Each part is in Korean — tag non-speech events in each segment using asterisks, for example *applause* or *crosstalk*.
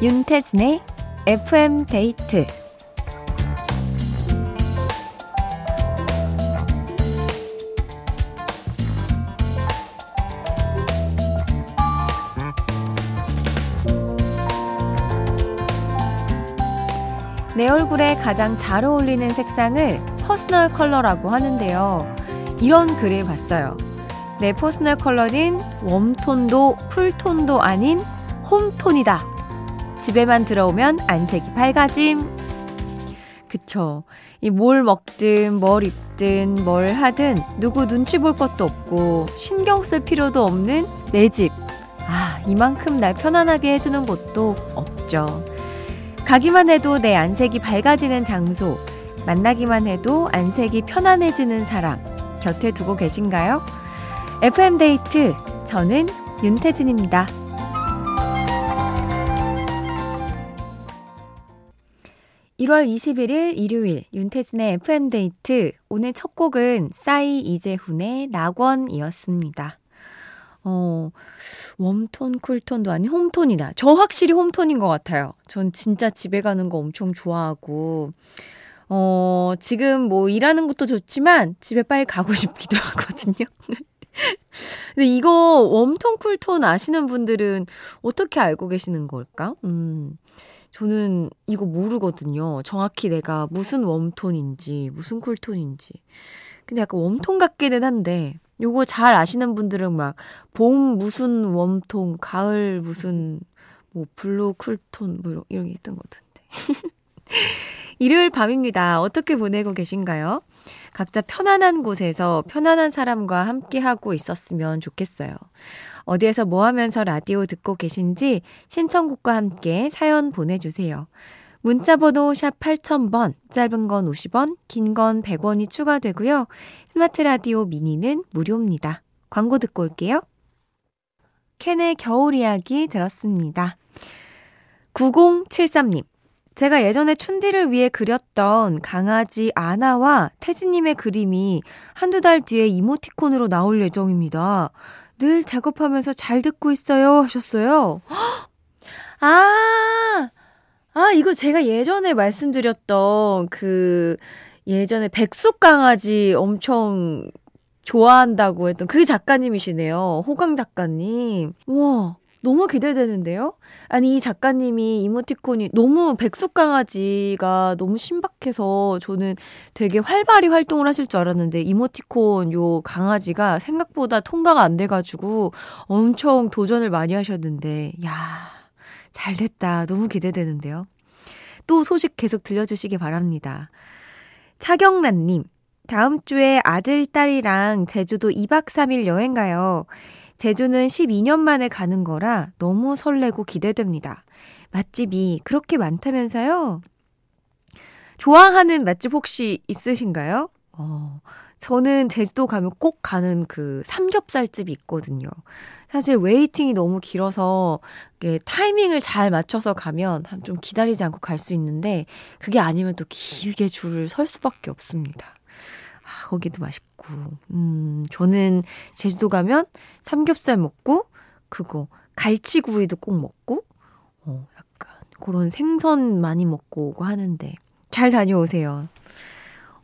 윤태진의 FM 데이트 내 얼굴에 가장 잘 어울리는 색상을 personal color라고 하는데요. 이런 글을 봤어요. 내 퍼스널 컬러는 웜톤도 쿨톤도 아닌 홈톤이다. 집에만 들어오면 안색이 밝아짐. 그쵸. 이 뭘 먹든 뭘 입든 뭘 하든 누구 눈치 볼 것도 없고 신경 쓸 필요도 없는 내 집. 아, 이만큼 날 편안하게 해주는 곳도 없죠. 가기만 해도 내 안색이 밝아지는 장소, 만나기만 해도 안색이 편안해지는 사람, 곁에 두고 계신가요? FM데이트, 저는 윤태진입니다. 1월 21일 일요일 윤태진의 FM데이트 오늘 첫 곡은 싸이 이재훈의 낙원이었습니다. 어, 웜톤, 쿨톤도 아닌 홈톤이다. 저 확실히 홈톤인 것 같아요. 전 진짜 집에 가는 거 엄청 좋아하고, 어, 지금 뭐 일하는 것도 좋지만 집에 빨리 가고 *laughs* 싶기도 하거든요. 근데 이거 warm tone, cool tone 아시는 분들은 어떻게 알고 계시는 걸까? 음. 저는 이거 모르거든요. 정확히 내가 무슨 웜톤인지, 무슨 쿨톤인지. 근데 약간 warm tone 같기는 한데, 요거 잘 아시는 분들은 막, 봄 무슨 warm tone, 가을 무슨, 뭐, blue cool tone, 뭐, 이런, 게 있던 것 같은데. 일요일 밤입니다. 어떻게 보내고 계신가요? 각자 편안한 곳에서 편안한 사람과 함께하고 있었으면 좋겠어요. 어디에서 뭐 하면서 라디오 듣고 계신지 신청곡과 함께 사연 보내주세요. 문자번호 샵 8000번, 짧은 건 50원, 긴 건 100원이 추가되고요. 스마트 라디오 미니는 무료입니다. 광고 듣고 올게요. 캔의 겨울 이야기 들었습니다. 9073님. 제가 예전에 춘디를 위해 그렸던 강아지 아나와 태진님의 그림이 한두 달 뒤에 이모티콘으로 나올 예정입니다. 늘 작업하면서 잘 듣고 있어요 하셨어요. *gasps* 아, 아, 이거 제가 예전에 말씀드렸던 그 예전에 백숙 강아지 엄청 좋아한다고 했던 그 작가님이시네요. 호강 작가님. 와, 너무 기대되는데요? 아니, 이 작가님이 이모티콘이 너무 백숙강아지가 너무 신박해서 저는 되게 활발히 활동을 하실 줄 알았는데 이모티콘 요 강아지가 생각보다 통과가 안 돼가지고 엄청 도전을 많이 하셨는데, 야, 잘 됐다. 너무 기대되는데요? 또 소식 계속 들려주시기 바랍니다. 차경란님, 다음 주에 아들, 딸이랑 제주도 2박 3일 여행 가요. 제주는 12년 만에 가는 거라 너무 설레고 기대됩니다. 맛집이 그렇게 많다면서요? 좋아하는 맛집 혹시 있으신가요? 어, 저는 제주도 가면 꼭 가는 그 삼겹살집이 있거든요. 사실 웨이팅이 너무 길어서 타이밍을 잘 맞춰서 가면 좀 기다리지 않고 갈 수 있는데 그게 아니면 또 길게 줄을 설 수밖에 없습니다. 아, 거기도 맛있고. 음, 저는 제주도 가면 삼겹살 먹고, 그거, 갈치구이도 꼭 먹고, 어, 약간, 그런 생선 많이 먹고 오고 하는데, 잘 다녀오세요.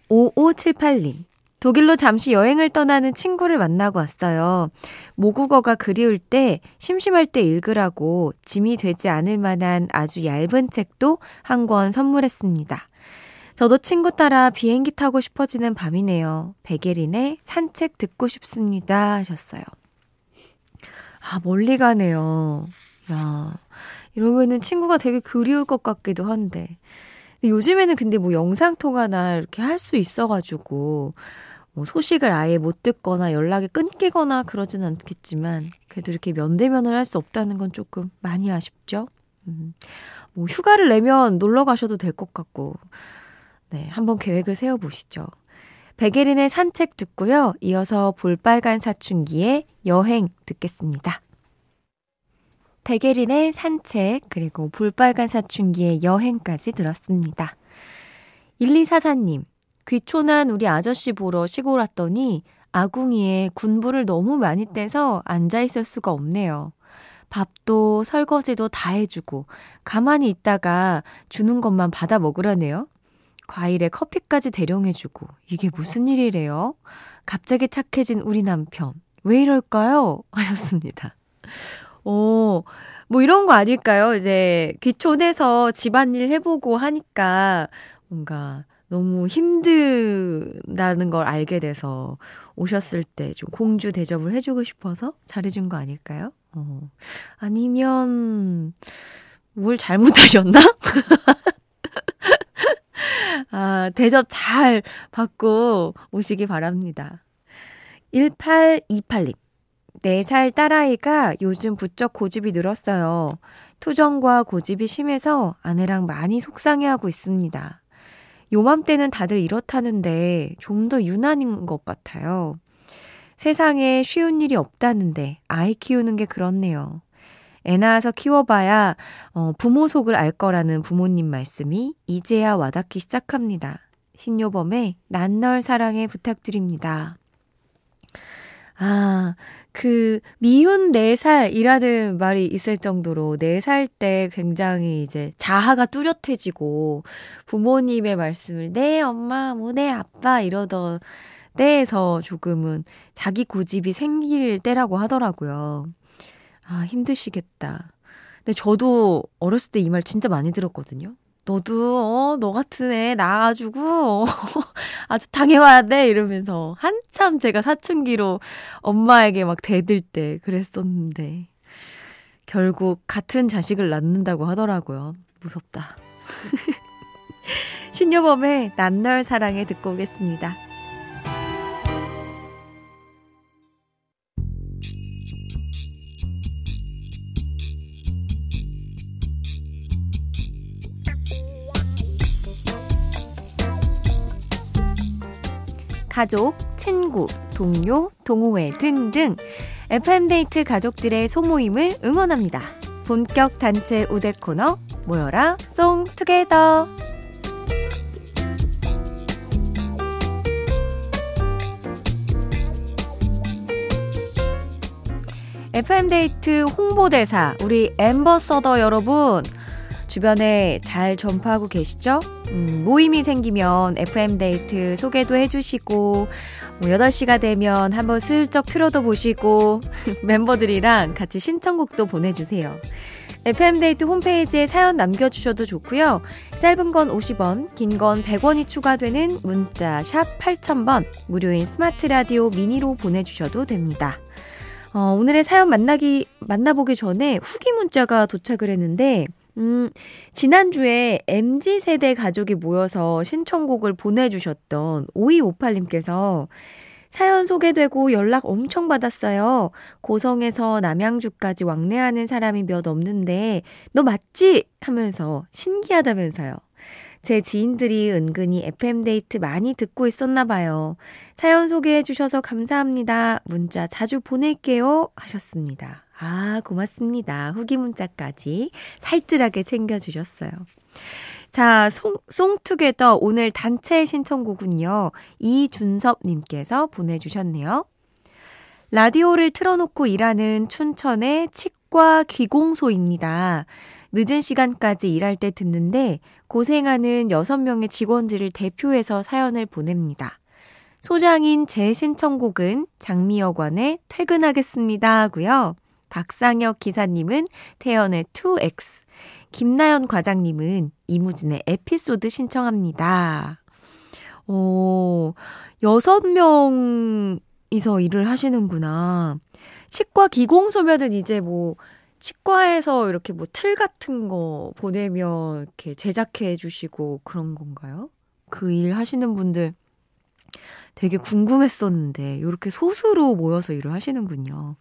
5578님. 독일로 잠시 여행을 떠나는 친구를 만나고 왔어요. 모국어가 그리울 때, 심심할 때 읽으라고 짐이 되지 않을 만한 아주 얇은 책도 한 권 선물했습니다. 저도 친구 따라 비행기 타고 싶어지는 밤이네요. 백예린의 산책 듣고 싶습니다. 하셨어요. 아, 멀리 가네요. 야, 이러면은 친구가 되게 그리울 것 같기도 한데. 요즘에는 근데 뭐 영상통화나 이렇게 할 수 있어가지고, 뭐 소식을 아예 못 듣거나 연락이 끊기거나 그러진 않겠지만, 그래도 이렇게 면대면을 할 수 없다는 건 조금 많이 아쉽죠? 음, 뭐 휴가를 내면 놀러 가셔도 될 것 같고, 네, 한번 계획을 세워보시죠. 백예린의 산책 듣고요. 이어서 볼빨간 사춘기의 여행 듣겠습니다. 백예린의 산책 그리고 볼빨간 사춘기의 여행까지 들었습니다. 1244님, 귀촌한 우리 아저씨 보러 시골 왔더니 아궁이에 군부를 너무 많이 떼서 앉아있을 수가 없네요. 밥도 설거지도 다 해주고 가만히 있다가 주는 것만 받아 먹으라네요. 과일에 커피까지 대령해주고 이게 무슨 일이래요? 갑자기 착해진 우리 남편 왜 이럴까요? *laughs* 하셨습니다. 오, 뭐 이런 거 아닐까요? 이제 귀촌해서 집안일 해보고 하니까 뭔가 너무 힘들다는 걸 알게 돼서 오셨을 때 좀 공주 대접을 해주고 싶어서 잘해준 거 아닐까요? 어. 아니면, 뭘 잘못하셨나? *laughs* 아, 대접 잘 받고 오시기 바랍니다. 1828님. 4살 딸아이가 요즘 부쩍 고집이 늘었어요. 투정과 고집이 심해서 아내랑 많이 속상해하고 있습니다. 요맘때는 다들 이렇다는데 좀 더 유난인 것 같아요. 세상에 쉬운 일이 없다는데 아이 키우는 게 그렇네요. 애 낳아서 키워봐야 어, 부모 속을 알 거라는 부모님 말씀이 이제야 와닿기 시작합니다. 신요범의 낯널 사랑에 부탁드립니다. 아, 그, 미운 4살이라는 말이 있을 정도로 4살 때 굉장히 이제 자아가 뚜렷해지고 부모님의 말씀을 네, 엄마, 뭐, 네, 아빠 이러던 때에서 조금은 자기 고집이 생길 때라고 하더라고요. 아, 힘드시겠다. 근데 저도 어렸을 때 이 말 진짜 많이 들었거든요. 너도, 어, 너 같은 애 낳아가지고, *laughs* 아주 당해와야 돼! 이러면서 한참 제가 사춘기로 엄마에게 막 대들 때 그랬었는데, 결국 같은 자식을 낳는다고 하더라고요. 무섭다. *laughs* 신여범의 낯널 사랑에 듣고 오겠습니다. 가족, 친구, 동료, 동호회 등등 FM데이트 가족들의 소모임을 응원합니다. 본격 단체 우대 코너 모여라 송 투게더 FM데이트 홍보대사 우리 엠버서더 여러분 주변에 잘 전파하고 계시죠? 음, 모임이 생기면 FM데이트 소개도 해주시고, 뭐 8시가 되면 한번 슬쩍 틀어도 보시고, *laughs* 멤버들이랑 같이 신청곡도 보내주세요. FM데이트 홈페이지에 사연 남겨주셔도 좋고요. 짧은 건 50원, 긴 건 100원이 추가되는 문자 샵 8000번, 무료인 스마트 라디오 미니로 보내주셔도 됩니다. 어, 오늘의 사연 만나기, 만나보기 전에 후기 문자가 도착을 했는데, 음, 지난주에 MZ세대 가족이 모여서 신청곡을 보내주셨던 5258님께서 사연 소개되고 연락 엄청 받았어요. 고성에서 남양주까지 왕래하는 사람이 몇 없는데, 너 맞지? 하면서 신기하다면서요. 제 지인들이 은근히 FM데이트 많이 듣고 있었나 봐요. 사연 소개해 주셔서 감사합니다. 문자 자주 보낼게요. 하셨습니다. 아, 고맙습니다. 후기 문자까지 살뜰하게 챙겨주셨어요. 자, 송, 송투게더 오늘 단체 신청곡은요. 이준섭님께서 보내주셨네요. 라디오를 틀어놓고 일하는 춘천의 치과 기공소입니다. 늦은 시간까지 일할 때 듣는데 고생하는 6명의 직원들을 대표해서 사연을 보냅니다. 소장인 제 신청곡은 장미여관의 퇴근하겠습니다 하고요. 박상혁 기사님은 태연의 2X, 김나연 과장님은 이무진의 에피소드 신청합니다. 오, 여섯 명이서 일을 하시는구나. 치과 기공소면은 이제 뭐, 치과에서 이렇게 뭐 틀 같은 거 보내면 이렇게 제작해 주시고 그런 건가요? 그 일 하시는 분들 되게 궁금했었는데, 이렇게 소수로 모여서 일을 하시는군요.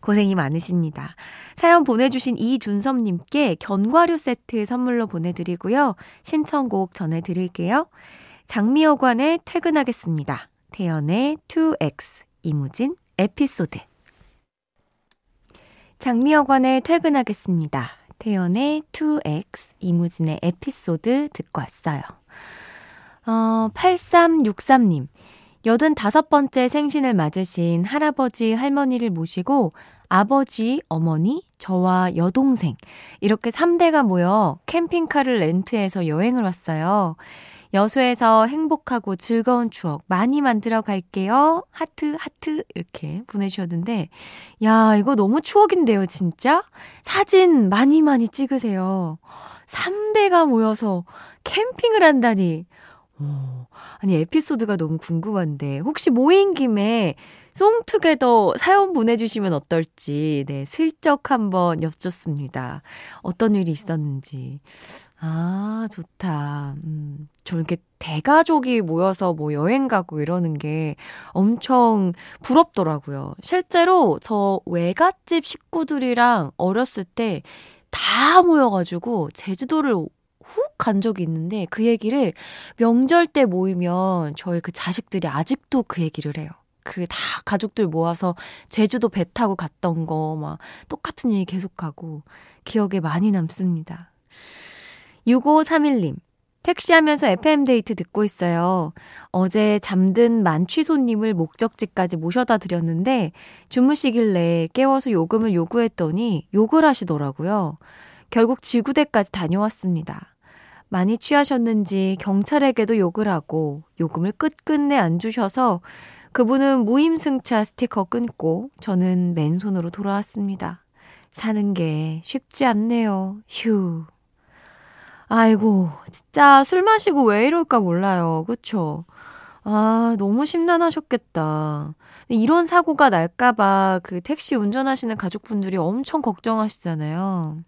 고생이 많으십니다. 사연 보내주신 이준섭님께 견과류 세트 선물로 보내드리고요. 신청곡 전해드릴게요. 장미여관에 퇴근하겠습니다. 태연의 2X, 이무진, 에피소드. 장미여관에 퇴근하겠습니다. 태연의 2X, 이무진의 에피소드 듣고 왔어요. 어, 8363님. 85번째 생신을 맞으신 할아버지 할머니를 모시고 아버지, 어머니, 저와 여동생 이렇게 3대가 모여 캠핑카를 렌트해서 여행을 왔어요. 여수에서 행복하고 즐거운 추억 많이 만들어 갈게요. 하트, 하트, 이렇게 보내주셨는데, 야, 이거 너무 추억인데요, 진짜? 사진 많이 많이 찍으세요. 3대가 모여서 캠핑을 한다니. 오, 아니, 에피소드가 너무 궁금한데, 혹시 모인 김에 송투게더 사연 보내주시면 어떨지, 네, 슬쩍 한번 여쭙습니다. 어떤 일이 있었는지. 아, 좋다. 음, 저 이렇게 대가족이 모여서 뭐 여행 가고 이러는 게 엄청 부럽더라고요. 실제로 저 외갓집 식구들이랑 어렸을 때 다 모여가지고 제주도를 훅 간 적이 있는데 그 얘기를 명절 때 모이면 저희 그 자식들이 아직도 그 얘기를 해요. 그 다 가족들 모아서 제주도 배 타고 갔던 거 막 똑같은 얘기 계속하고 기억에 많이 남습니다. 6531님. 택시하면서 FM데이트 듣고 있어요. 어제 잠든 만취 손님을 목적지까지 모셔다 드렸는데 주무시길래 깨워서 요금을 요구했더니 욕을 하시더라고요. 결국 지구대까지 다녀왔습니다. 많이 취하셨는지 경찰에게도 욕을 하고 요금을 끝끝내 안 주셔서 그분은 무임승차 스티커 끊고 저는 맨손으로 돌아왔습니다. 사는 게 쉽지 않네요. 휴. 아이고, 진짜 술 마시고 왜 이럴까 몰라요. 그쵸? 아, 너무 심란하셨겠다. 이런 사고가 날까봐 그 택시 운전하시는 가족분들이 엄청 걱정하시잖아요.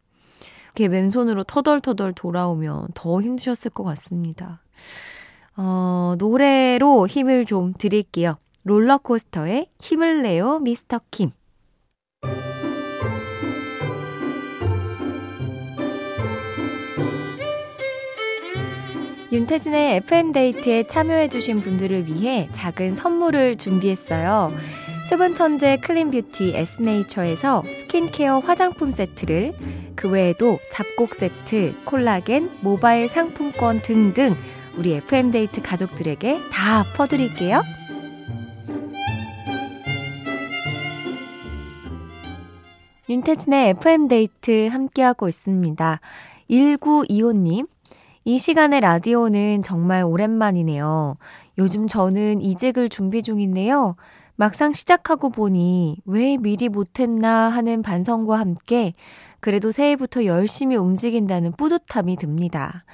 이렇게 맨손으로 터덜터덜 돌아오면 더 힘드셨을 것 같습니다. 어, 노래로 힘을 좀 드릴게요. 롤러코스터의 힘을 내요, 미스터 킴. 윤태진의 FM데이트에 참여해주신 분들을 위해 작은 선물을 준비했어요. 수분 천재 clean beauty 에스네이처에서 스킨케어 화장품 세트를 그 외에도 잡곡 세트, 콜라겐, 모바일 상품권 등등 우리 FM데이트 가족들에게 다 퍼드릴게요. 윤태진의 FM데이트 함께하고 있습니다. 1925님, 이 시간의 라디오는 정말 오랜만이네요. 요즘 저는 이직을 준비 중인데요. 막상 시작하고 보니 왜 미리 못했나 하는 반성과 함께 그래도 새해부터 열심히 움직인다는 뿌듯함이 듭니다.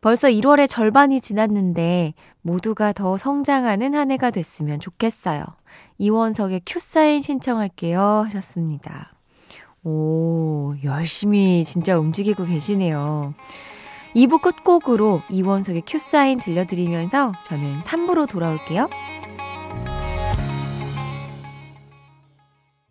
벌써 1월의 절반이 지났는데 모두가 더 성장하는 한 해가 됐으면 좋겠어요. 이원석의 큐사인 신청할게요 하셨습니다. 오, 열심히 진짜 움직이고 계시네요. 2부 끝곡으로 이원석의 큐사인 들려드리면서 저는 3부로 돌아올게요.